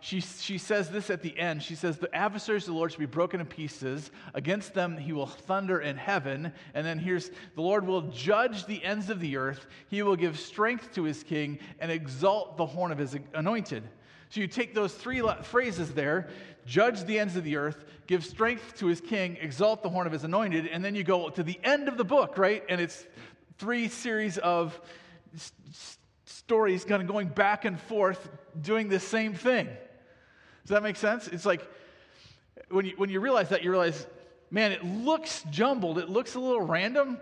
she, she says this at the end. She says, The adversaries of the Lord shall be broken in pieces. Against them he will thunder in heaven. And then here's the Lord will judge the ends of the earth. He will give strength to his king and exalt the horn of his anointed. So you take those three phrases there judge the ends of the earth, give strength to his king, exalt the horn of his anointed, and then you go to the end of the book, right? And it's three series of stories kind of going back and forth doing the same thing. Does that make sense? It's like when you, when you realize that, you realize, man, it looks jumbled, it looks a little random,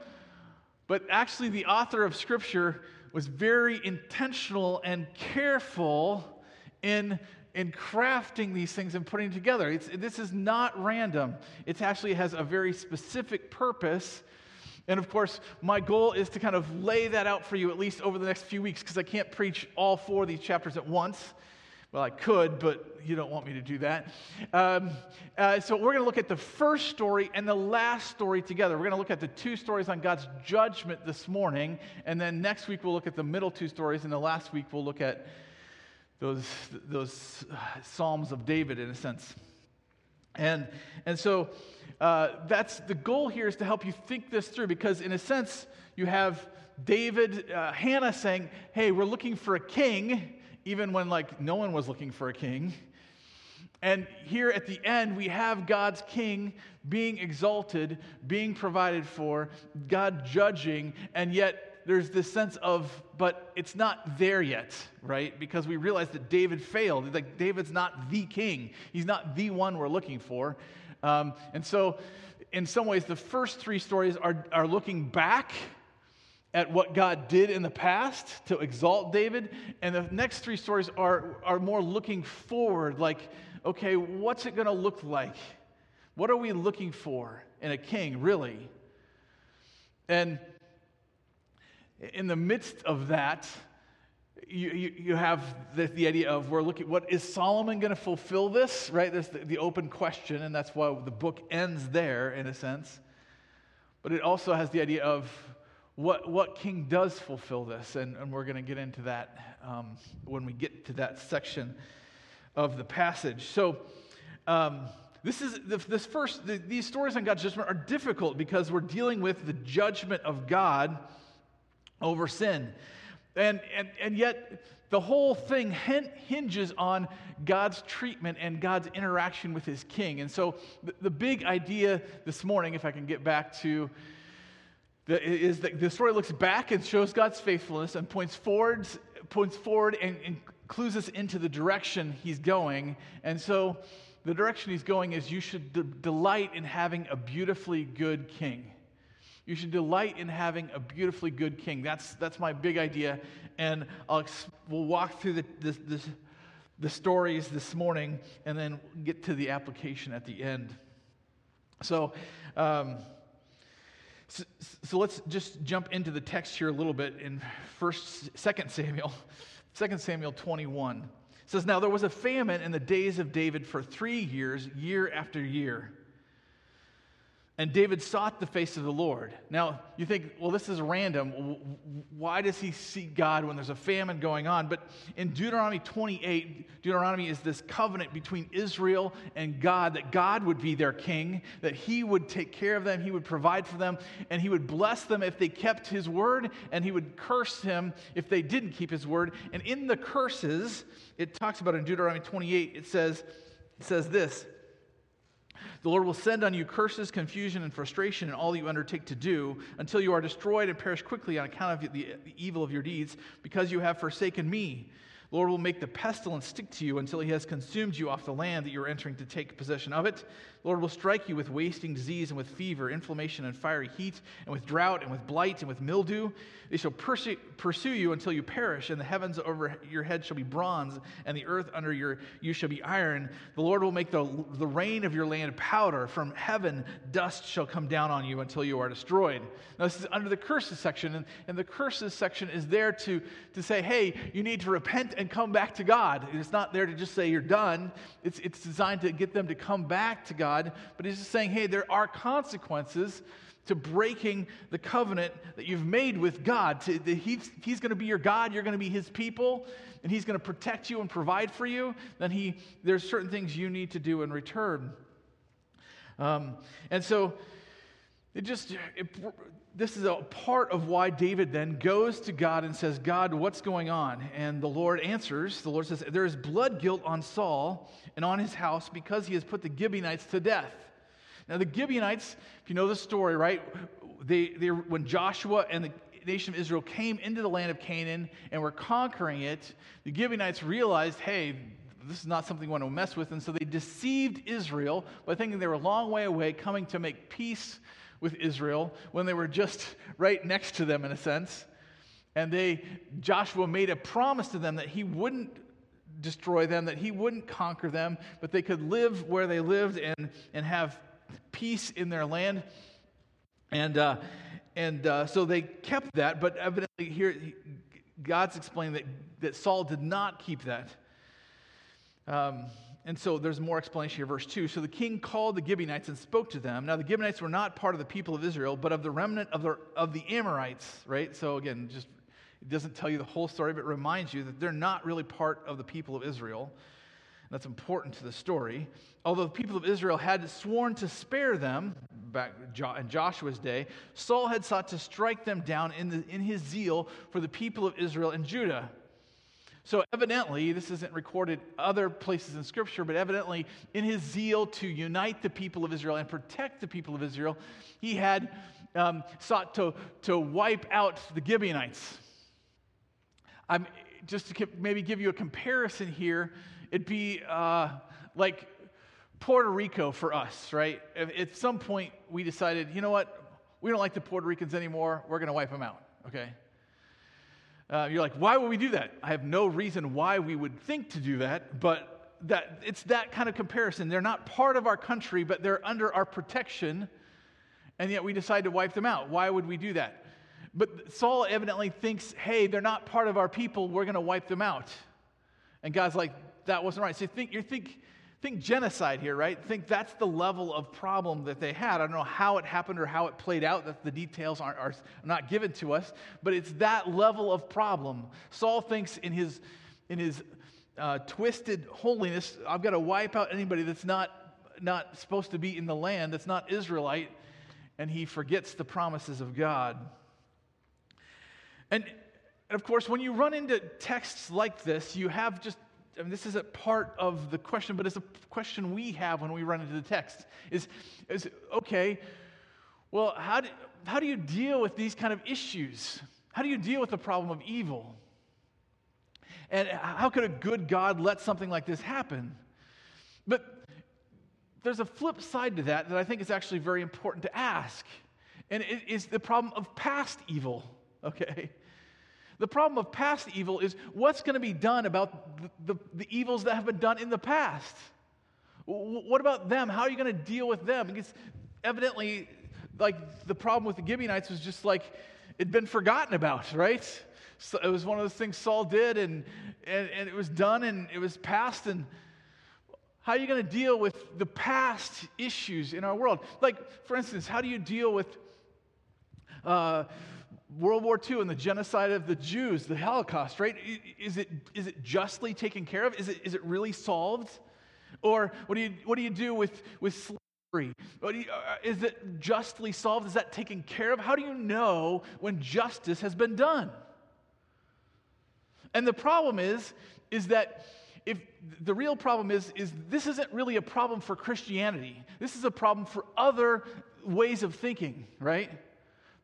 but actually, the author of Scripture was very intentional and careful in, in crafting these things and putting together. It's, this is not random, it actually has a very specific purpose. And of course, my goal is to kind of lay that out for you at least over the next few weeks because I can't preach all four of these chapters at once. Well, I could, but you don't want me to do that. Um, uh, so, we're going to look at the first story and the last story together. We're going to look at the two stories on God's judgment this morning. And then next week, we'll look at the middle two stories. And the last week, we'll look at those, those uh, Psalms of David, in a sense. And, and so, uh, that's the goal here is to help you think this through because, in a sense, you have David, uh, Hannah saying, Hey, we're looking for a king even when like no one was looking for a king. And here at the end, we have God's king being exalted, being provided for, God judging, and yet there's this sense of, but it's not there yet, right? Because we realize that David failed. Like David's not the king, he's not the one we're looking for. Um, and so, in some ways, the first three stories are, are looking back at what God did in the past to exalt David. And the next three stories are, are more looking forward, like, okay, what's it going to look like? What are we looking for in a king, really? And in the midst of that, you, you, you have the, the, idea of we're looking, what is Solomon going to fulfill this, right? That's the, the open question, and that's why the book ends there, in a sense. But it also has the idea of what, what king does fulfill this? And, and we're going to get into that um, when we get to that section of the passage. So, um, this is this first, the, these stories on God's judgment are difficult because we're dealing with the judgment of God over sin. And, and, and yet, the whole thing hinges on God's treatment and God's interaction with his king. And so, the, the big idea this morning, if I can get back to the, is that the story looks back and shows God's faithfulness and points forward, points forward and, and clues us into the direction he's going. And so the direction he's going is you should de- delight in having a beautifully good king. You should delight in having a beautifully good king. That's, that's my big idea. And I'll, we'll walk through the, this, this, the stories this morning and then get to the application at the end. So, um, so, let's just jump into the text here a little bit in first second Samuel, 2 Samuel 21. It says, Now there was a famine in the days of David for three years, year after year. And David sought the face of the Lord. Now, you think, well, this is random. Why does he seek God when there's a famine going on? But in Deuteronomy 28, Deuteronomy is this covenant between Israel and God that God would be their king, that he would take care of them, he would provide for them, and he would bless them if they kept his word, and he would curse him if they didn't keep his word. And in the curses, it talks about in Deuteronomy 28, it says, it says this. The Lord will send on you curses, confusion, and frustration in all you undertake to do until you are destroyed and perish quickly on account of the, the evil of your deeds, because you have forsaken me. The Lord will make the pestilence stick to you until he has consumed you off the land that you are entering to take possession of it. The Lord will strike you with wasting disease and with fever, inflammation and fiery heat, and with drought and with blight and with mildew. They shall pursue, pursue you until you perish, and the heavens over your head shall be bronze, and the earth under your you shall be iron. The Lord will make the, the rain of your land powder. From heaven dust shall come down on you until you are destroyed. Now, this is under the curses section, and, and the curses section is there to, to say, hey, you need to repent and come back to God. It's not there to just say you're done. It's, it's designed to get them to come back to God. But he's just saying, hey, there are consequences to breaking the covenant that you've made with God. To, the, he's he's going to be your God, you're going to be his people, and he's going to protect you and provide for you. Then he, there's certain things you need to do in return. Um, and so it just, it, this is a part of why David then goes to God and says, God, what's going on? And the Lord answers. The Lord says, There is blood guilt on Saul and on his house because he has put the Gibeonites to death. Now, the Gibeonites, if you know the story, right? They, they, when Joshua and the nation of Israel came into the land of Canaan and were conquering it, the Gibeonites realized, hey, this is not something we want to mess with. And so they deceived Israel by thinking they were a long way away, coming to make peace with Israel when they were just right next to them, in a sense. And they, Joshua made a promise to them that he wouldn't destroy them, that he wouldn't conquer them, but they could live where they lived and, and have peace in their land. And, uh, and uh, so they kept that, but evidently here, God's explaining that, that Saul did not keep that. Um, and so there's more explanation here, verse 2. So the king called the Gibeonites and spoke to them. Now, the Gibeonites were not part of the people of Israel, but of the remnant of the, of the Amorites, right? So again, just it doesn't tell you the whole story, but reminds you that they're not really part of the people of Israel. That's important to the story. Although the people of Israel had sworn to spare them back in Joshua's day, Saul had sought to strike them down in, the, in his zeal for the people of Israel and Judah. So, evidently, this isn't recorded other places in Scripture, but evidently, in his zeal to unite the people of Israel and protect the people of Israel, he had um, sought to, to wipe out the Gibeonites. I'm, just to maybe give you a comparison here, it'd be uh, like Puerto Rico for us, right? At some point, we decided, you know what? We don't like the Puerto Ricans anymore. We're going to wipe them out, okay? Uh, you're like, why would we do that? I have no reason why we would think to do that, but that it's that kind of comparison. They're not part of our country, but they're under our protection, and yet we decide to wipe them out. Why would we do that? But Saul evidently thinks, hey, they're not part of our people, we're going to wipe them out. And God's like, that wasn't right. So think, you think Think genocide here, right? Think that's the level of problem that they had. I don't know how it happened or how it played out, that the details aren't, are not given to us, but it's that level of problem. Saul thinks in his, in his uh, twisted holiness, I've got to wipe out anybody that's not, not supposed to be in the land, that's not Israelite, and he forgets the promises of God. And, and of course, when you run into texts like this, you have just I mean, this isn't part of the question, but it's a question we have when we run into the text is, is okay, well, how do, how do you deal with these kind of issues? How do you deal with the problem of evil? And how could a good God let something like this happen? But there's a flip side to that that I think is actually very important to ask. And it is the problem of past evil, okay? The problem of past evil is what's going to be done about the, the, the, evils that have been done in the past? What about them? How are you going to deal with them? Because evidently, like the problem with the Gibeonites was just like it'd been forgotten about, right? So it was one of those things Saul did, and, and, and it was done, and it was past, and how are you going to deal with the past issues in our world? Like, for instance, how do you deal with uh, World War II and the genocide of the Jews, the Holocaust, right? Is it, is it justly taken care of? Is it, is it really solved? Or what do you, what do, you do with, with slavery? You, uh, is it justly solved? Is that taken care of? How do you know when justice has been done? And the problem is, is that if the real problem is, is this isn't really a problem for Christianity. This is a problem for other ways of thinking, right?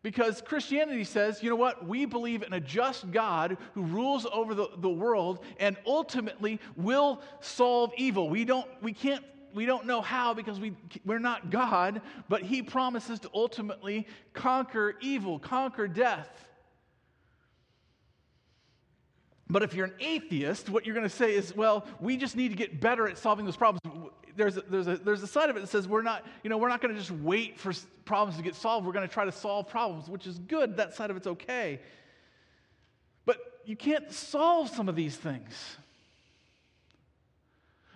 Because Christianity says, you know what? We believe in a just God who rules over the, the world and ultimately will solve evil. We don't, we can't, we don't know how because we, we're not God, but He promises to ultimately conquer evil, conquer death. But if you're an atheist, what you're going to say is, well, we just need to get better at solving those problems there's a, there's a, there's a side of it that says we're not, you know, we're not going to just wait for problems to get solved. We're going to try to solve problems, which is good. That side of it's okay. But you can't solve some of these things.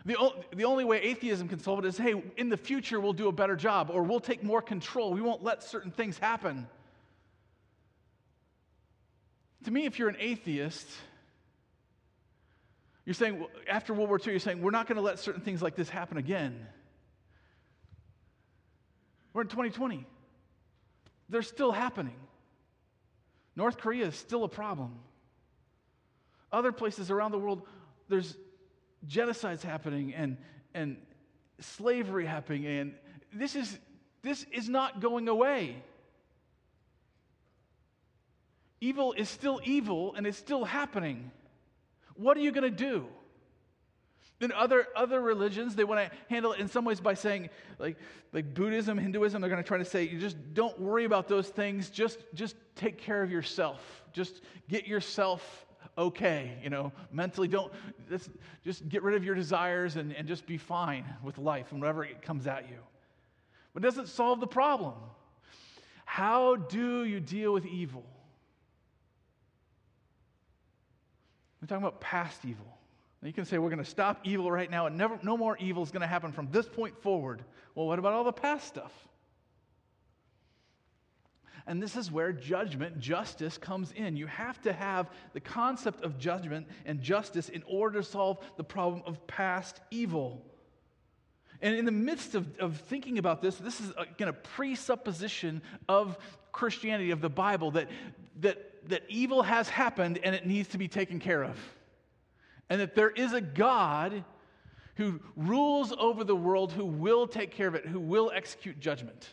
The, o- the only way atheism can solve it is hey, in the future we'll do a better job or we'll take more control. We won't let certain things happen. To me, if you're an atheist, you're saying, after World War II, you're saying, we're not going to let certain things like this happen again. We're in 2020. They're still happening. North Korea is still a problem. Other places around the world, there's genocides happening and, and slavery happening, and this is, this is not going away. Evil is still evil and it's still happening. What are you going to do? In other, other religions, they want to handle it in some ways by saying, like, like Buddhism, Hinduism, they're going to try to say, you just don't worry about those things. Just, just take care of yourself. Just get yourself okay, you know, mentally. Don't, just, just get rid of your desires and, and just be fine with life and whatever it comes at you. But it doesn't solve the problem. How do you deal with evil? We're talking about past evil. Now you can say, we're going to stop evil right now and never, no more evil is going to happen from this point forward. Well, what about all the past stuff? And this is where judgment, justice comes in. You have to have the concept of judgment and justice in order to solve the problem of past evil. And in the midst of, of thinking about this, this is again a presupposition of Christianity, of the Bible, that, that, that evil has happened and it needs to be taken care of. And that there is a God who rules over the world, who will take care of it, who will execute judgment.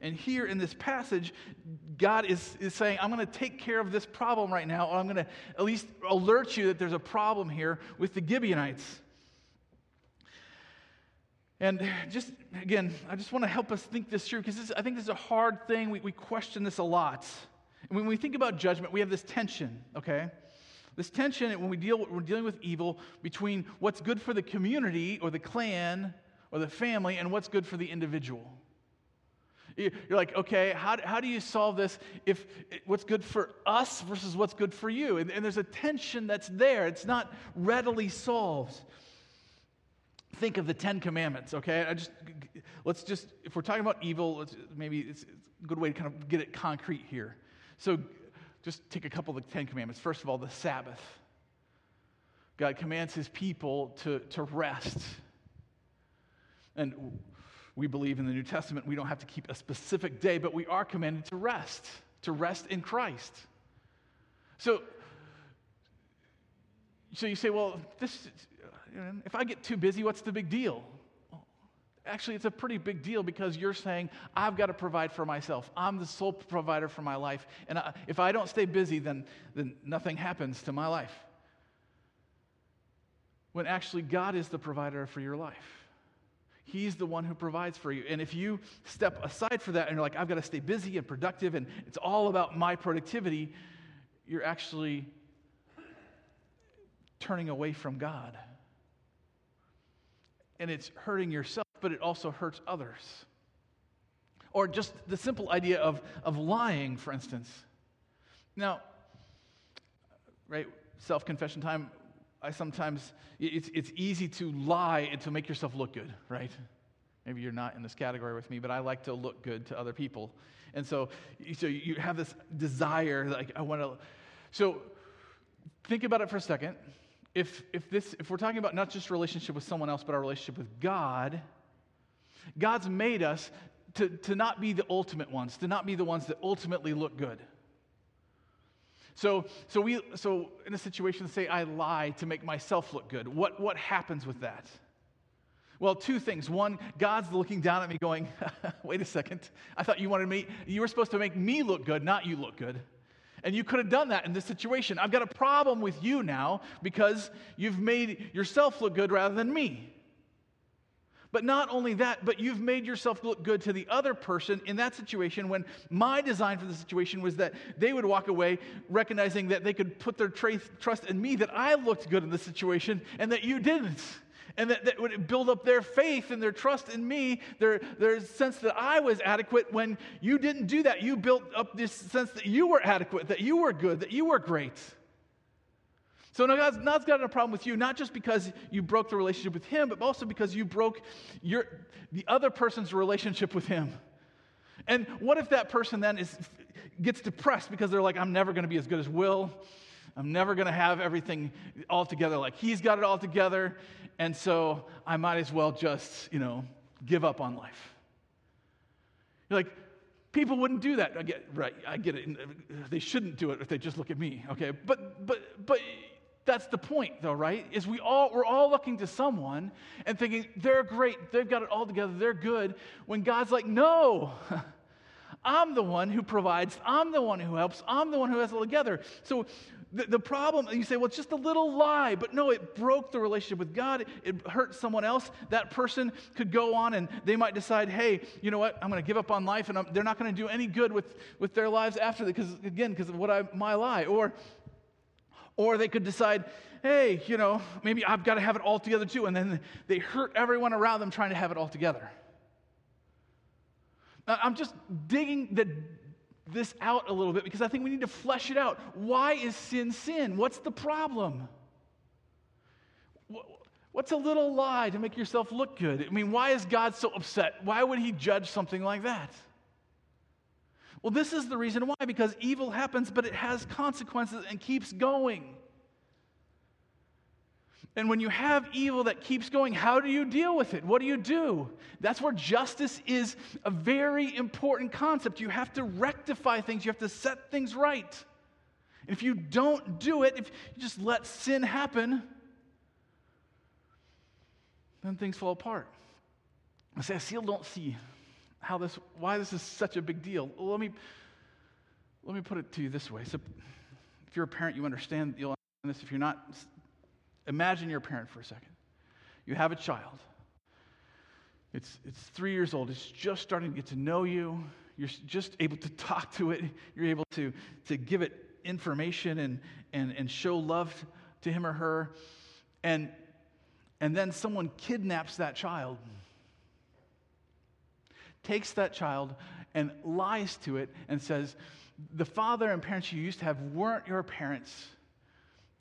And here in this passage, God is, is saying, I'm going to take care of this problem right now, or I'm going to at least alert you that there's a problem here with the Gibeonites. And just, again, I just want to help us think this through because I think this is a hard thing. We, we question this a lot. When we think about judgment, we have this tension, okay? This tension when we deal, we're dealing with evil between what's good for the community or the clan or the family and what's good for the individual. You're like, okay, how, how do you solve this if what's good for us versus what's good for you? And, and there's a tension that's there. It's not readily solved. Think of the Ten Commandments, okay? I just let's just if we're talking about evil, maybe it's, it's a good way to kind of get it concrete here. So just take a couple of the Ten Commandments. First of all, the Sabbath. God commands his people to, to rest. And we believe in the New Testament we don't have to keep a specific day, but we are commanded to rest, to rest in Christ. So, so you say, well, this, if I get too busy, what's the big deal? Actually, it's a pretty big deal because you're saying, I've got to provide for myself. I'm the sole provider for my life. And I, if I don't stay busy, then, then nothing happens to my life. When actually, God is the provider for your life. He's the one who provides for you. And if you step aside for that and you're like, I've got to stay busy and productive and it's all about my productivity, you're actually turning away from God. And it's hurting yourself, but it also hurts others. Or just the simple idea of, of lying, for instance. Now, right, self confession time, I sometimes, it's, it's easy to lie and to make yourself look good, right? Maybe you're not in this category with me, but I like to look good to other people. And so, so you have this desire, like, I want to. So think about it for a second. If, if, this, if we're talking about not just relationship with someone else, but our relationship with God, God's made us to, to not be the ultimate ones, to not be the ones that ultimately look good. So, so, we, so in a situation, say I lie to make myself look good. What, what happens with that? Well, two things. One, God's looking down at me going, wait a second. I thought you wanted me, you were supposed to make me look good, not you look good. And you could have done that in this situation. I've got a problem with you now because you've made yourself look good rather than me. But not only that, but you've made yourself look good to the other person in that situation when my design for the situation was that they would walk away recognizing that they could put their trust in me, that I looked good in the situation and that you didn't. And that, that would build up their faith and their trust in me, their, their sense that I was adequate when you didn't do that. You built up this sense that you were adequate, that you were good, that you were great. So now God's, God's got a problem with you, not just because you broke the relationship with Him, but also because you broke your, the other person's relationship with Him. And what if that person then is, gets depressed because they're like, I'm never going to be as good as Will. I'm never going to have everything all together like he's got it all together. And so I might as well just, you know, give up on life. You're like, people wouldn't do that. I get, right, I get it. They shouldn't do it if they just look at me, okay? But, but, but that's the point, though, right? Is we all we're all looking to someone and thinking they're great, they've got it all together, they're good. When God's like, no, I'm the one who provides, I'm the one who helps, I'm the one who has it all together. So the, the problem, you say, well, it's just a little lie, but no, it broke the relationship with God. It hurt someone else. That person could go on and they might decide, hey, you know what? I'm going to give up on life, and I'm, they're not going to do any good with with their lives after that, because again, because of what I my lie, or or they could decide, hey, you know, maybe I've got to have it all together too. And then they hurt everyone around them trying to have it all together. Now, I'm just digging the, this out a little bit because I think we need to flesh it out. Why is sin sin? What's the problem? What's a little lie to make yourself look good? I mean, why is God so upset? Why would he judge something like that? Well, this is the reason why, because evil happens, but it has consequences and keeps going. And when you have evil that keeps going, how do you deal with it? What do you do? That's where justice is a very important concept. You have to rectify things, you have to set things right. If you don't do it, if you just let sin happen, then things fall apart. I say, I still don't see how this, why this is such a big deal. Let me, let me put it to you this way. So, if you're a parent, you understand, you'll understand this. If you're not, imagine you're a parent for a second. You have a child. It's, it's three years old. It's just starting to get to know you. You're just able to talk to it. You're able to, to give it information and, and, and show love to him or her. And, and then someone kidnaps that child takes that child and lies to it and says, The father and parents you used to have weren't your parents.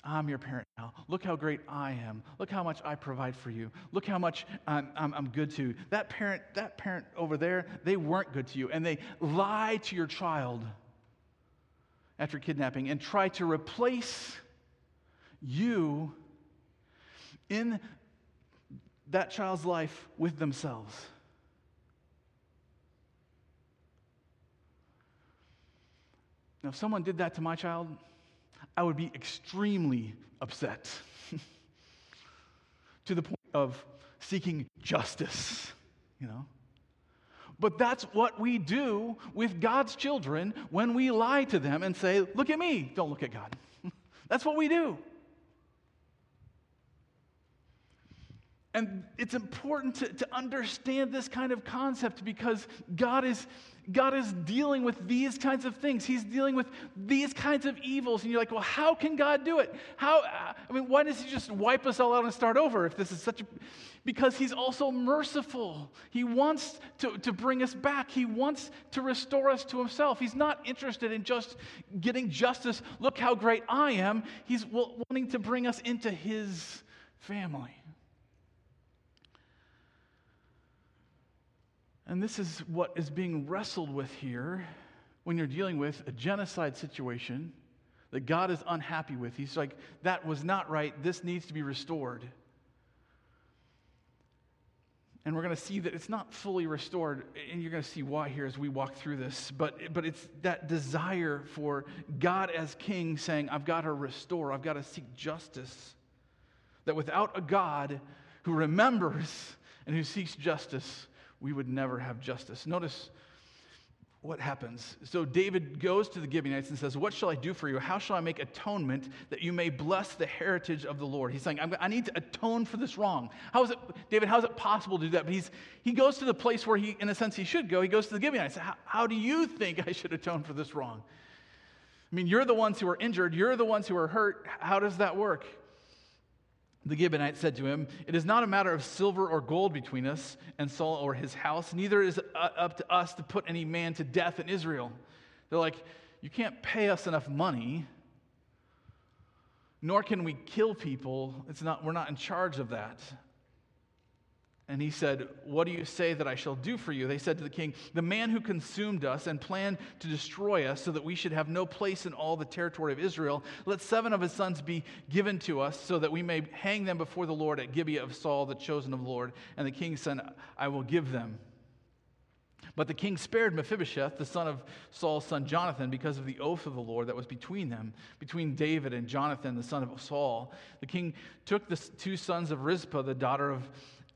I'm your parent now. Look how great I am. Look how much I provide for you. Look how much I'm, I'm, I'm, good to you. That parent, that parent over there, they weren't good to you. And they lie to your child after kidnapping and try to replace you in that child's life with themselves. Now, if someone did that to my child, I would be extremely upset to the point of seeking justice, you know. But that's what we do with God's children when we lie to them and say, Look at me, don't look at God. that's what we do. And it's important to, to understand this kind of concept because God is, God is dealing with these kinds of things. He's dealing with these kinds of evils. And you're like, well, how can God do it? How, I mean, why does He just wipe us all out and start over if this is such a. Because He's also merciful. He wants to, to bring us back, He wants to restore us to Himself. He's not interested in just getting justice. Look how great I am. He's wanting to bring us into His family. And this is what is being wrestled with here when you're dealing with a genocide situation that God is unhappy with. He's like, that was not right. This needs to be restored. And we're going to see that it's not fully restored, and you're going to see why here as we walk through this. But, but it's that desire for God as king saying, I've got to restore, I've got to seek justice. That without a God who remembers and who seeks justice, we would never have justice. Notice what happens. So David goes to the Gibeonites and says, What shall I do for you? How shall I make atonement that you may bless the heritage of the Lord? He's saying, I need to atone for this wrong. How is it, David, how is it possible to do that? But he's, he goes to the place where he, in a sense, he should go. He goes to the Gibeonites. How, how do you think I should atone for this wrong? I mean, you're the ones who are injured, you're the ones who are hurt. How does that work? The Gibeonite said to him, It is not a matter of silver or gold between us and Saul or his house, neither is it up to us to put any man to death in Israel. They're like, You can't pay us enough money. nor can we kill people. It's not, we're not in charge of that. And he said, What do you say that I shall do for you? They said to the king, The man who consumed us and planned to destroy us so that we should have no place in all the territory of Israel, let seven of his sons be given to us so that we may hang them before the Lord at Gibeah of Saul, the chosen of the Lord. And the king said, I will give them. But the king spared Mephibosheth, the son of Saul's son Jonathan, because of the oath of the Lord that was between them, between David and Jonathan, the son of Saul. The king took the two sons of Rizpah, the daughter of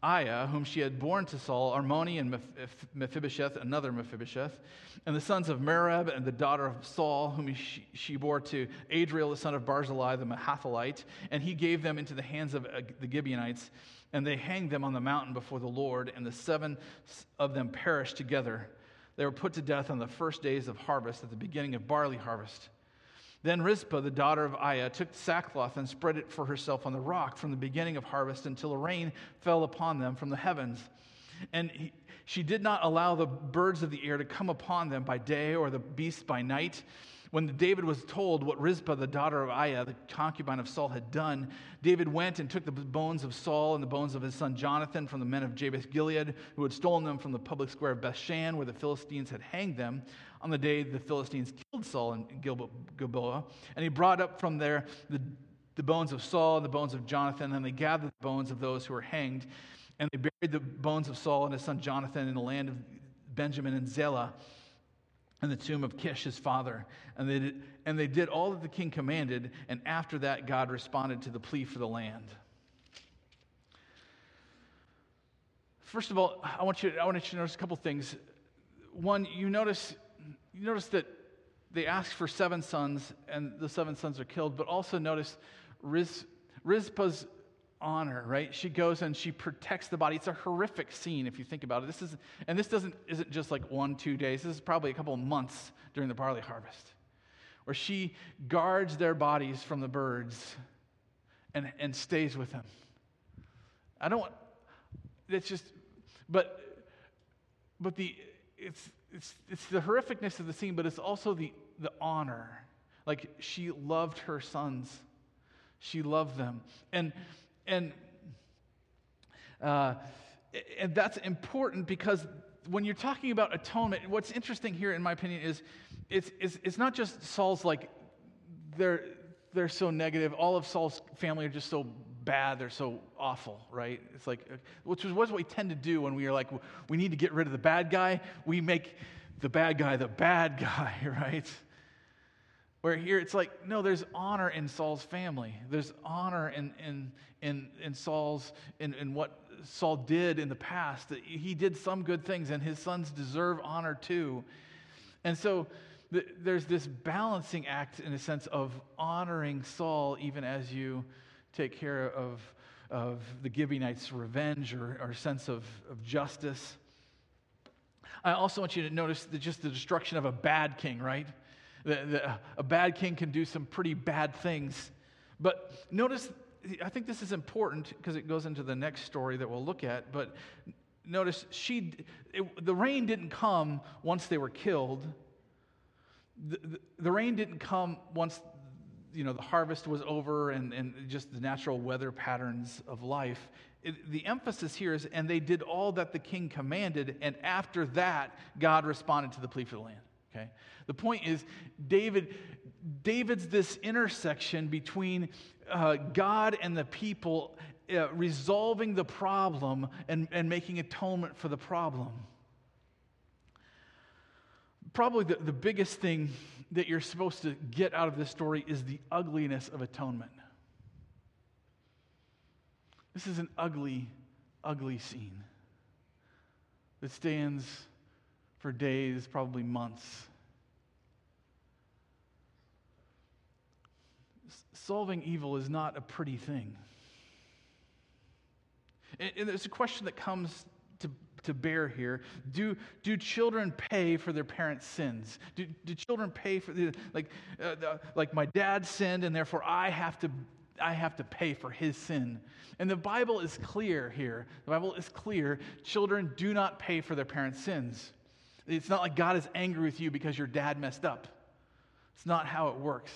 Aiah, whom she had borne to Saul, Armoni and Mephibosheth, another Mephibosheth, and the sons of Merab and the daughter of Saul, whom she, bore to Adriel, the son of Barzillai, the Meholathite, and he gave them into the hands of the Gibeonites, and they hanged them on the mountain before the Lord, and the seven of them perished together. They were put to death on the first days of harvest, at the beginning of barley harvest. Then Rizpah, the daughter of Aiah, took sackcloth and spread it for herself on the rock from the beginning of harvest until a rain fell upon them from the heavens. And he, she did not allow the birds of the air to come upon them by day or the beasts by night. When David was told what Rizpah, the daughter of Aiah, the concubine of Saul, had done, David went and took the bones of Saul and the bones of his son Jonathan from the men of Jabesh Gilead, who had stolen them from the public square of Bethshan, where the Philistines had hanged them on the day the Philistines killed Saul in Gilboa. And he brought up from there the, the bones of Saul and the bones of Jonathan, and they gathered the bones of those who were hanged. And they buried the bones of Saul and his son Jonathan in the land of Benjamin and Zelah in the tomb of Kish, his father. And they, did, and they did all that the king commanded, and after that, God responded to the plea for the land. First of all, I want you, I want you to notice a couple things. One, you notice you notice that they ask for seven sons, and the seven sons are killed, but also notice Riz, Rizpah's honor, right? She goes and she protects the body. It's a horrific scene if you think about it. This is, and this doesn't isn't just like one, two days. This is probably a couple of months during the barley harvest, where she guards their bodies from the birds and, and stays with them. I don't. It's just, but, but the it's it's, it's the horrificness of the scene, but it's also the, the honor. Like she loved her sons, she loved them. And, and, uh, and that's important because when you're talking about atonement, what's interesting here, in my opinion, is it's, it's, it's not just Saul's like, they're, they're so negative. All of Saul's family are just so bad, they're so awful, right? It's like, which is what we tend to do when we are like, we need to get rid of the bad guy. We make the bad guy the bad guy, right? Where here it's like, no, there's honor in Saul's family. There's honor in, in, in, in Saul's, in, in what Saul did in the past. He did some good things, and his sons deserve honor too. And so, there's this balancing act in a sense of honoring Saul even as you take care of, of the Gibeonites' revenge or, or sense of, of justice. I also want you to notice the, just the destruction of a bad king, right? The, the, a bad king can do some pretty bad things. But notice, I think this is important because it goes into the next story that we'll look at. But notice, she, it, the rain didn't come once they were killed. The, the, the rain didn't come once you know, the harvest was over and, and just the natural weather patterns of life. It, the emphasis here is, and they did all that the king commanded, and after that, God responded to the plea for the land. Okay? The point is, David, David's this intersection between uh, God and the people uh, resolving the problem and, and making atonement for the problem. Probably the, the biggest thing that you're supposed to get out of this story is the ugliness of atonement. This is an ugly, ugly scene that stands for days, probably months. Solving evil is not a pretty thing. And, there's a question that comes to bear here. Do, do children pay for their parents' sins? Do, do children pay for, the, like, uh, the, like my dad sinned and therefore I have to I have to pay for his sin. And the Bible is clear here. The Bible is clear. Children do not pay for their parents' sins. It's not like God is angry with you because your dad messed up. It's not how it works.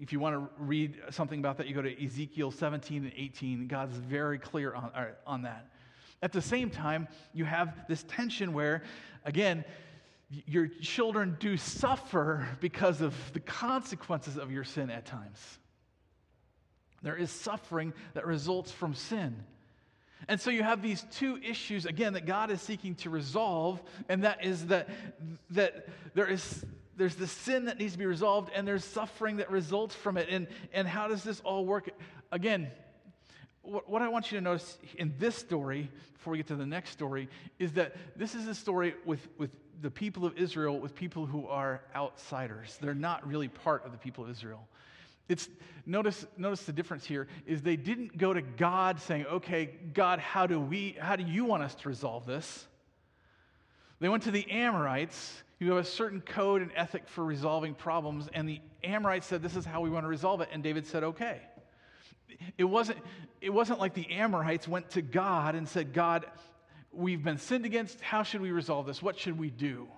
If you want to read something about that, you go to Ezekiel 17 and 18. God's very clear on, on that. At the same time, you have this tension where, again, your children do suffer because of the consequences of your sin at times. There is suffering that results from sin. And so you have these two issues, again, that God is seeking to resolve, and that is that, that there is there's the sin that needs to be resolved, and there's suffering that results from it. And, and how does this all work? Again, what, what I want you to notice in this story, before we get to the next story, is that this is a story with, with the people of Israel, with people who are outsiders. They're not really part of the people of Israel. It's notice notice the difference here is they didn't go to God saying, "Okay, God, how do we how do you want us to resolve this?" They went to the Amorites who have a certain code and ethic for resolving problems and the Amorites said, "This is how we want to resolve it." And David said, "Okay." It wasn't it wasn't like the Amorites went to God and said, "God, we've been sinned against. How should we resolve this? What should we do?"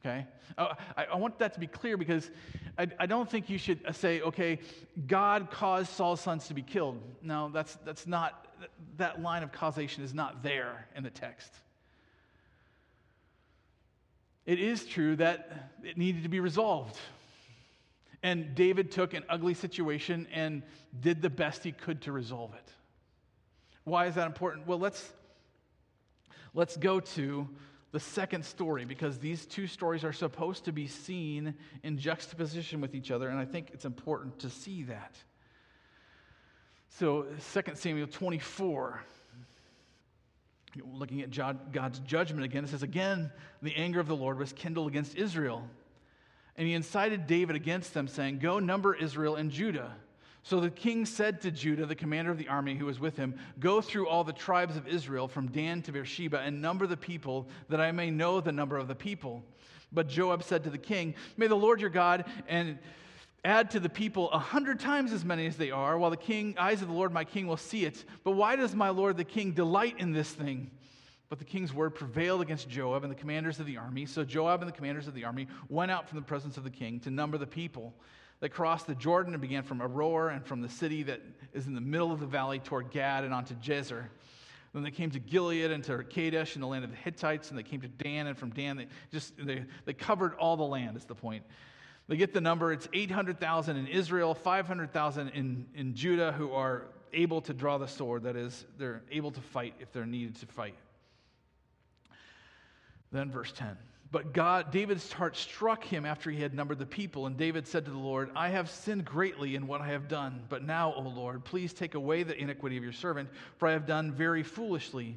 Okay? Uh, I, I, want that to be clear because I, I, don't think you should uh, say, okay, God caused Saul's sons to be killed. No, that's, that's not, that line of causation is not there in the text. It is true that it needed to be resolved. And David took an ugly situation and did the best he could to resolve it. Why is that important? Well, let's, let's go to the second story because these two stories are supposed to be seen in juxtaposition with each other, and I think it's important to see that. So, 2 Samuel 24, looking at God's judgment again, it says, Again, the anger of the Lord was kindled against Israel, and he incited David against them, saying, Go number Israel and Judah so the king said to Judah, the commander of the army who was with him, Go through all the tribes of Israel from Dan to Beersheba and number the people, that I may know the number of the people. But Joab said to the king, May the Lord your God and add to the people a hundred times as many as they are, while the king, eyes of the Lord my king will see it. But why does my Lord the king delight in this thing? But the king's word prevailed against Joab and the commanders of the army. So Joab and the commanders of the army went out from the presence of the king to number the people that crossed the Jordan and began from Aroer and from the city that is in the middle of the valley toward Gad and onto Jazer. Then they came to Gilead and to Kadesh in the land of the Hittites, and they came to Dan, and from Dan they just they, they covered all the land. Is the point? They get the number. It's eight hundred thousand in Israel, five hundred thousand in in Judah, who are able to draw the sword. That is, they're able to fight if they're needed to fight. Then verse ten. But God, David's heart struck him after he had numbered the people, and David said to the Lord, I have sinned greatly in what I have done. But now, O Lord, please take away the iniquity of your servant, for I have done very foolishly.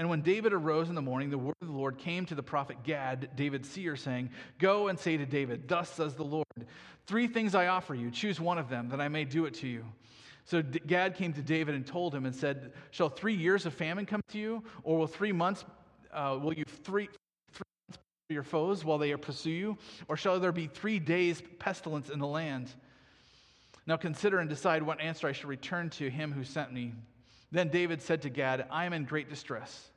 And when David arose in the morning, the word of the Lord came to the prophet Gad, David's seer, saying, Go and say to David, Thus says the Lord, Three things I offer you, choose one of them, that I may do it to you. So Gad came to David and told him and said, Shall three years of famine come to you, or will three months, uh, will you three, your foes while they pursue you? Or shall there be three days' pestilence in the land? Now consider and decide what answer I shall return to him who sent me. Then David said to Gad, I am in great distress.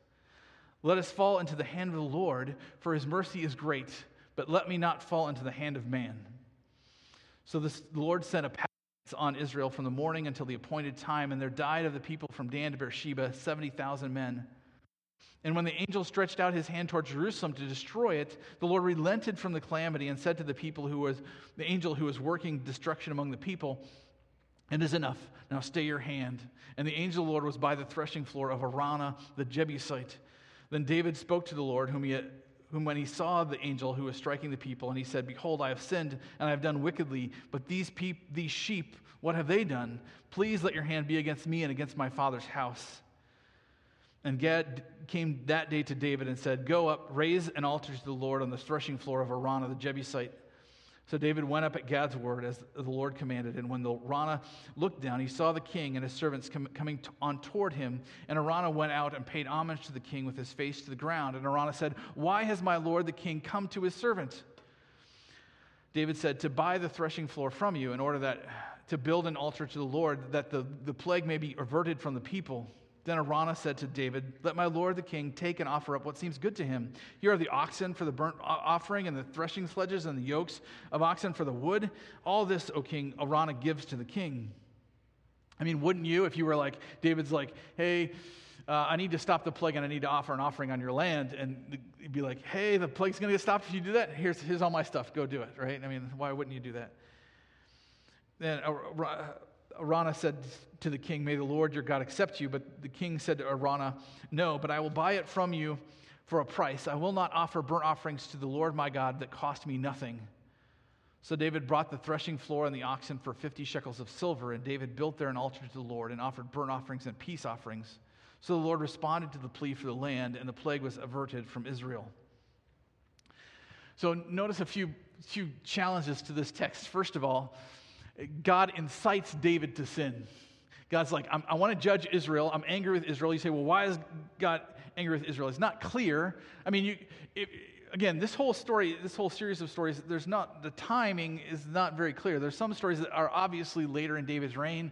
Let us fall into the hand of the Lord, for his mercy is great, but let me not fall into the hand of man. So this, the Lord sent a pestilence on Israel from the morning until the appointed time, and there died of the people from Dan to Beersheba 70,000 men. And when the angel stretched out his hand toward Jerusalem to destroy it, the Lord relented from the calamity and said to the people who was the angel who was working destruction among the people, It is enough. Now stay your hand. And the angel of the Lord was by the threshing floor of Araunah the Jebusite. Then David spoke to the Lord, whom he whom when he saw the angel who was striking the people, and he said, Behold, I have sinned and I have done wickedly, but these, peop- these sheep, what have they done? Please let your hand be against me and against my father's house. And Gad came that day to David and said, Go up, raise an altar to the Lord on the threshing floor of Araunah the Jebusite. So David went up at Gad's word as the Lord commanded. And when the Araunah looked down, he saw the king and his servants com- coming t- on toward him. And Araunah went out and paid homage to the king with his face to the ground. And Araunah said, Why has my lord the king come to his servant? David said, To buy the threshing floor from you in order that to build an altar to the Lord, that the, the plague may be averted from the people. Then Araunah said to David, Let my lord the king take and offer up what seems good to him. Here are the oxen for the burnt offering, and the threshing sledges, and the yokes of oxen for the wood. All this, O king, Araunah gives to the king. I mean, wouldn't you, if you were like, David's like, Hey, uh, I need to stop the plague and I need to offer an offering on your land. And be like, hey, the plague's going to get stopped if you do that. Here's, here's all my stuff. Go do it, right? I mean, why wouldn't you do that? Then Araunah said to the king, May the Lord your God accept you. But the king said to Araunah, No, but I will buy it from you for a price. I will not offer burnt offerings to the Lord my God that cost me nothing. So David brought the threshing floor and the oxen for 50 shekels of silver, and David built there an altar to the Lord and offered burnt offerings and peace offerings. So the Lord responded to the plea for the land, and the plague was averted from Israel. So notice a few, few challenges to this text. First of all, God incites David to sin. God's like, i want to judge Israel. I'm angry with Israel. You say, well, why is God angry with Israel? It's not clear. I mean, you, it, again, this whole story, this whole series of stories, there's not, the timing is not very clear. There's some stories that are obviously later in David's reign,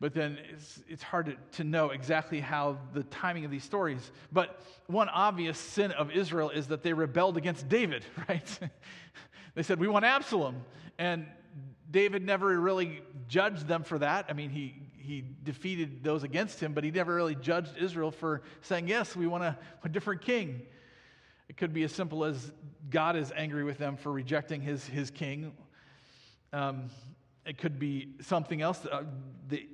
but then it's, it's hard to, to know exactly how the timing of these stories. But one obvious sin of Israel is that they rebelled against David, right? they said, We want Absalom. And David never really judged them for that. I mean, he, he defeated those against him, but he never really judged Israel for saying, Yes, we want a, a different king. It could be as simple as God is angry with them for rejecting his, his king. Um, it could be something else. Uh, the,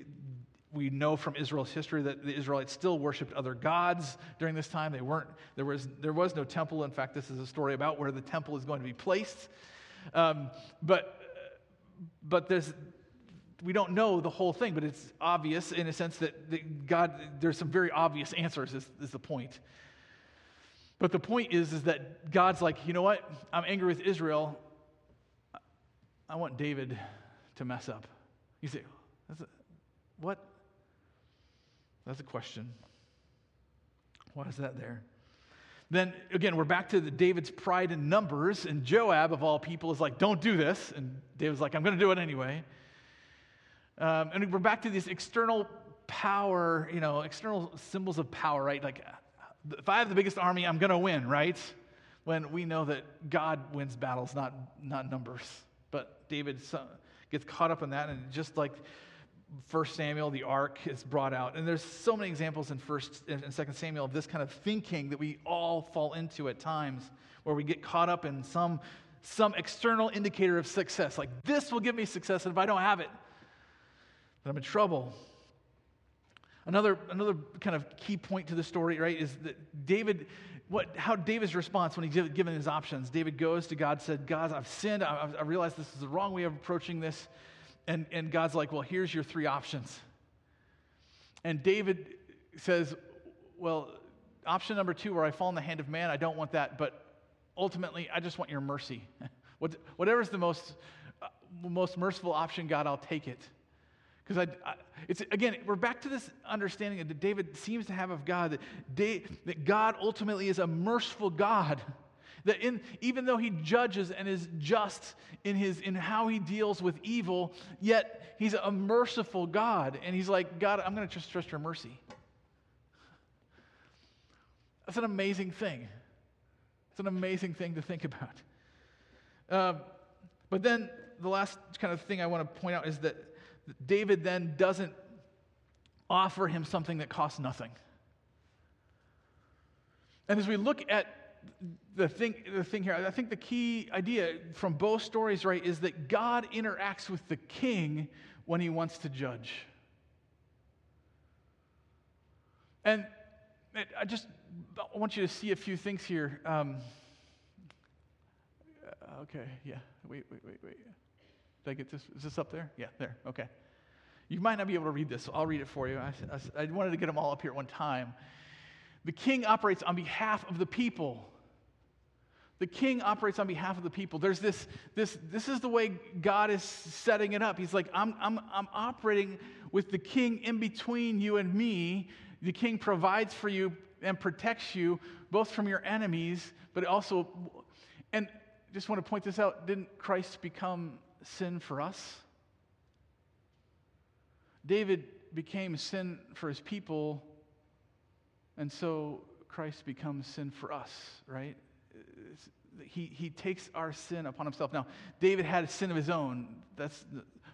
we know from Israel's history that the Israelites still worshiped other gods during this time. They weren't, there, was, there was no temple. In fact, this is a story about where the temple is going to be placed. Um, but but there's, we don't know the whole thing, but it's obvious in a sense that, that God, there's some very obvious answers, is, is the point. But the point is, is that God's like, you know what? I'm angry with Israel. I want David to mess up. You say, That's a, what? That's a question. Why is that there? Then again, we're back to the David's pride in numbers, and Joab, of all people, is like, don't do this. And David's like, I'm going to do it anyway. Um, and we're back to this external power, you know, external symbols of power, right? Like, if I have the biggest army, I'm going to win, right? When we know that God wins battles, not, not numbers. But David gets caught up in that, and just like First Samuel, the ark is brought out. And there's so many examples in First and Second Samuel of this kind of thinking that we all fall into at times, where we get caught up in some, some external indicator of success. Like, this will give me success, and if I don't have it, then I'm in trouble. Another, another kind of key point to the story, right, is that David, what, how David's response when he's given his options. David goes to God, said, God, I've sinned. I, I realize this is the wrong way of approaching this. And, and God's like, well, here's your three options. And David says, well, option number two, where I fall in the hand of man, I don't want that, but ultimately, I just want your mercy. Whatever's the most, uh, most merciful option, God, I'll take it. Because I, I, it's again, we're back to this understanding that David seems to have of God that, da- that God ultimately is a merciful God. That in, even though he judges and is just in, his, in how he deals with evil, yet he's a merciful God. And he's like, God, I'm going to just trust your mercy. That's an amazing thing. It's an amazing thing to think about. Um, but then the last kind of thing I want to point out is that David then doesn't offer him something that costs nothing. And as we look at the thing, the thing here, I think the key idea from both stories, right, is that God interacts with the king when he wants to judge. And I just want you to see a few things here. Um, okay, yeah. Wait, wait, wait, wait. Did I get this? Is this up there? Yeah, there. Okay. You might not be able to read this, so I'll read it for you. I, I, I wanted to get them all up here at one time. The king operates on behalf of the people. The king operates on behalf of the people. There's this, this, this is the way God is setting it up. He's like, I'm, I'm, I'm operating with the king in between you and me. The king provides for you and protects you both from your enemies, but also, and just want to point this out didn't Christ become sin for us? David became sin for his people And so Christ becomes sin for us, right? He, he takes our sin upon himself. Now, David had a sin of his own, that's,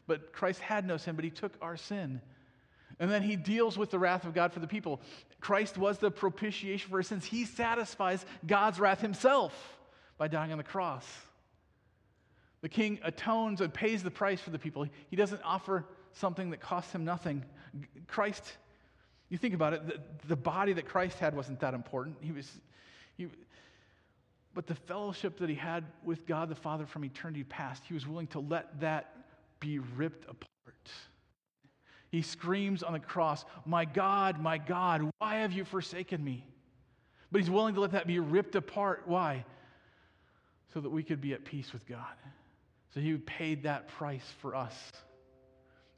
but Christ had no sin, but he took our sin. And then he deals with the wrath of God for the people. Christ was the propitiation for our sins. He satisfies God's wrath himself by dying on the cross. The king atones and pays the price for the people. He doesn't offer something that costs him nothing. Christ, you think about it, the, the body that Christ had wasn't that important. He was, he, but the fellowship that he had with God the Father from eternity past, he was willing to let that be ripped apart. He screams on the cross, My God, my God, why have you forsaken me? But he's willing to let that be ripped apart. Why? So that we could be at peace with God. So he paid that price for us.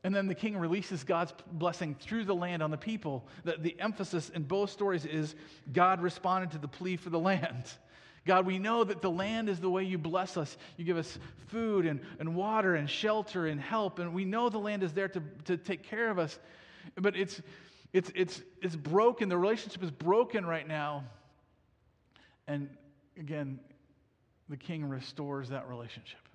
And then the king releases God's blessing through the land on the people. The, the emphasis in both stories is God responded to the plea for the land. God, we know that the land is the way you bless us. You give us food and, and water and shelter and help. And we know the land is there to, to take care of us. But it's, it's, it's, it's broken. The relationship is broken right now. And again, the king restores that relationship.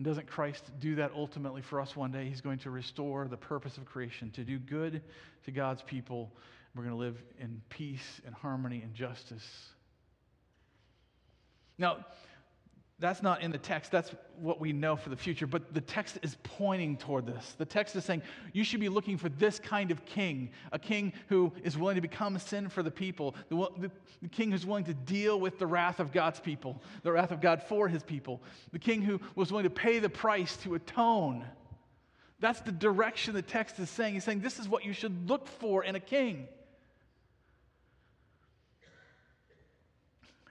And doesn't Christ do that ultimately for us one day? He's going to restore the purpose of creation, to do good to God's people. We're going to live in peace and harmony and justice. Now, that's not in the text. That's what we know for the future. But the text is pointing toward this. The text is saying you should be looking for this kind of king a king who is willing to become sin for the people, the, the, king who's willing to deal with the wrath of God's people, the wrath of God for his people, the king who was willing to pay the price to atone. That's the direction the text is saying. He's saying this is what you should look for in a king.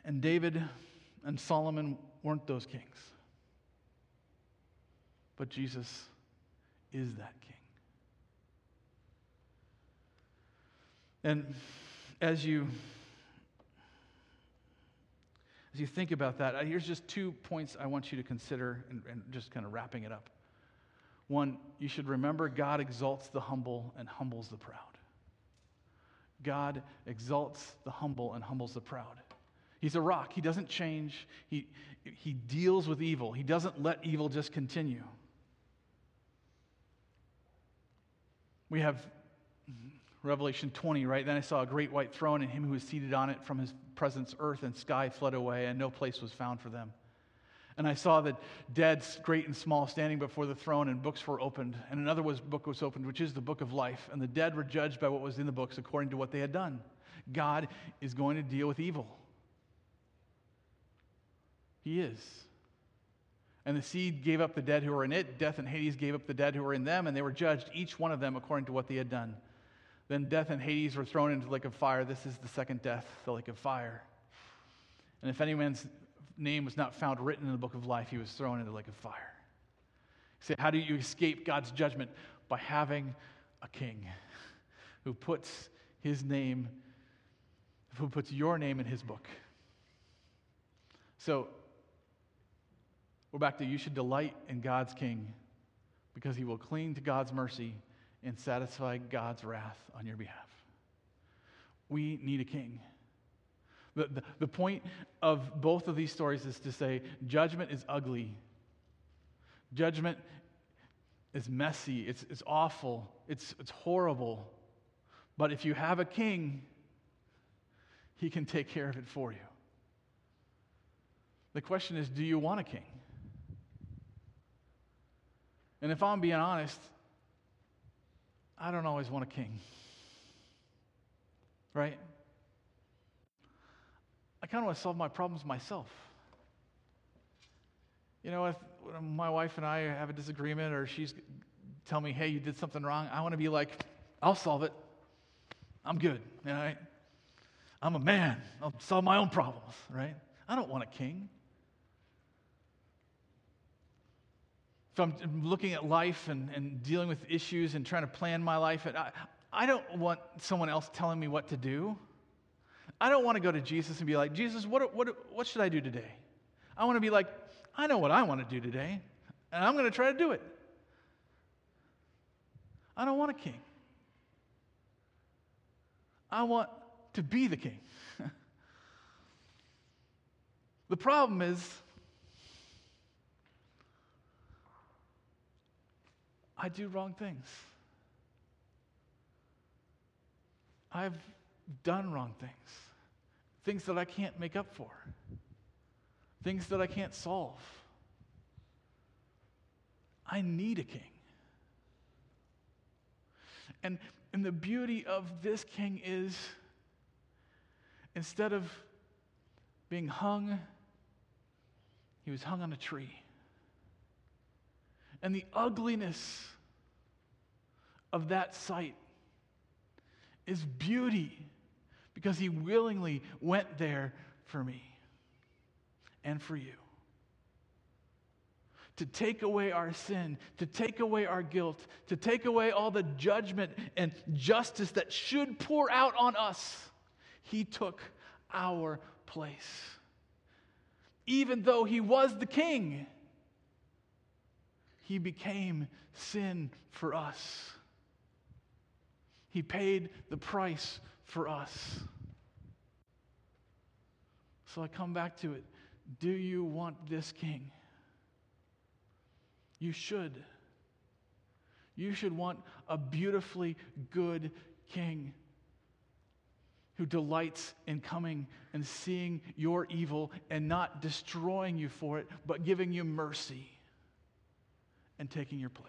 And David and Solomon weren't those kings. But Jesus is that king. And as you as you think about that, here's just two points I want you to consider and, and just kind of wrapping it up. One, you should remember God exalts the humble and humbles the proud. God exalts the humble and humbles the proud. He's a rock. He doesn't change. He, he deals with evil. He doesn't let evil just continue. We have Revelation 20, right? Then I saw a great white throne, and him who was seated on it from his presence, earth and sky fled away, and no place was found for them. And I saw the dead, great and small, standing before the throne, and books were opened. And another was, book was opened, which is the book of life. And the dead were judged by what was in the books according to what they had done. God is going to deal with evil. He is. And the seed gave up the dead who were in it. Death and Hades gave up the dead who were in them, and they were judged, each one of them according to what they had done. Then death and Hades were thrown into the lake of fire. This is the second death, the lake of fire. And if anyone's name was not found written in the book of life, he was thrown into the lake of fire. You say, how do you escape God's judgment? By having a king who puts his name, who puts your name in his book. So we're back to you should delight in God's King because he will cling to God's mercy and satisfy God's wrath on your behalf. We need a king. The, the, the, point of both of these stories is to say judgment is ugly, judgment is messy, it's, it's awful, it's, it's horrible. But if you have a king, he can take care of it for you. The question is do you want a king? And if I'm being honest, I don't always want a king. Right? I kind of want to solve my problems myself. You know, if my wife and I have a disagreement or she's tell me, hey, you did something wrong, I want to be like, I'll solve it. I'm good. I'm a man. I'll solve my own problems, right? I don't want a king. If I'm looking at life and, and dealing with issues and trying to plan my life, I, I don't want someone else telling me what to do. I don't want to go to Jesus and be like, Jesus, what, what, what should I do today? I want to be like, I know what I want to do today, and I'm going to try to do it. I don't want a king. I want to be the king. the problem is, I do wrong things. I've done wrong things, things that I can't make up for, things that I can't solve. I need a king. And, and the beauty of this king is instead of being hung, he was hung on a tree. And the ugliness of that sight is beauty because he willingly went there for me and for you to take away our sin, to take away our guilt, to take away all the judgment and justice that should pour out on us. He took our place. Even though he was the king, he became sin for us. He paid the price for us. So I come back to it. Do you want this king? You should. You should want a beautifully good king who delights in coming and seeing your evil and not destroying you for it, but giving you mercy and taking your place.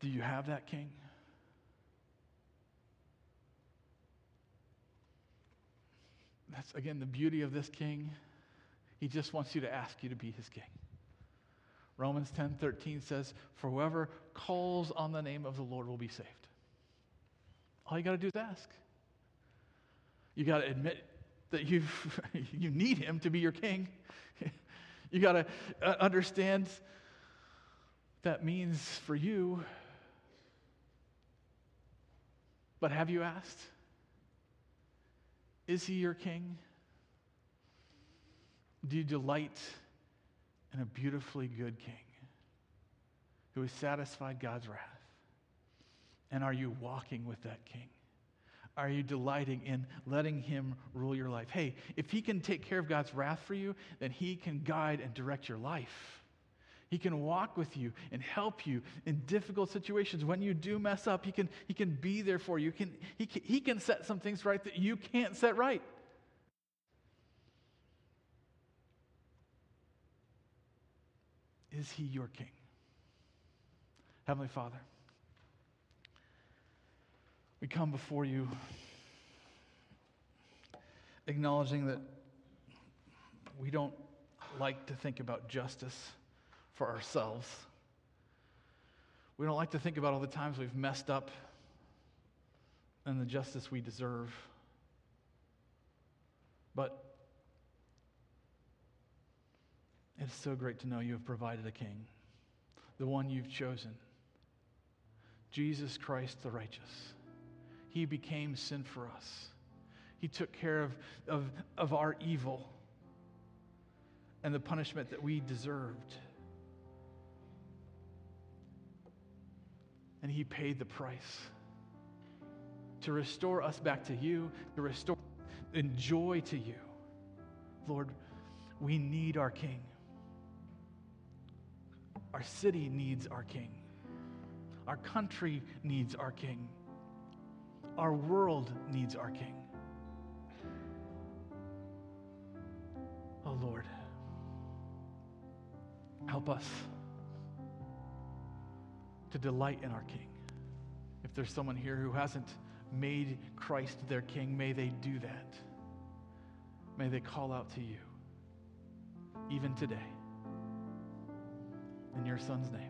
Do you have that king? That's again the beauty of this king. He just wants you to ask you to be his king. Romans 10 13 says, For whoever calls on the name of the Lord will be saved. All you got to do is ask. You got to admit that you you need him to be your king. you got to uh, understand what that means for you. But have you asked? Is he your king? Do you delight in a beautifully good king who has satisfied God's wrath? And are you walking with that king? Are you delighting in letting him rule your life? Hey, if he can take care of God's wrath for you, then he can guide and direct your life. He can walk with you and help you in difficult situations. When you do mess up, he can, he can be there for you. He can, he, can, he can set some things right that you can't set right. Is he your king? Heavenly Father, we come before you acknowledging that we don't like to think about justice for ourselves. We don't like to think about all the times we've messed up and the justice we deserve. But It's so great to know you have provided a king, the one you've chosen, Jesus Christ the righteous. He became sin for us. He took care of, of, of our evil and the punishment that we deserved. And He paid the price to restore us back to you, to restore in joy to you. Lord, we need our King. Our city needs our king. Our country needs our king. Our world needs our king. Oh Lord, help us to delight in our king. If there's someone here who hasn't made Christ their king, may they do that. May they call out to you, even today in your son's name.